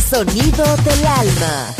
Sonido del alma.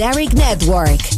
Balearic Network.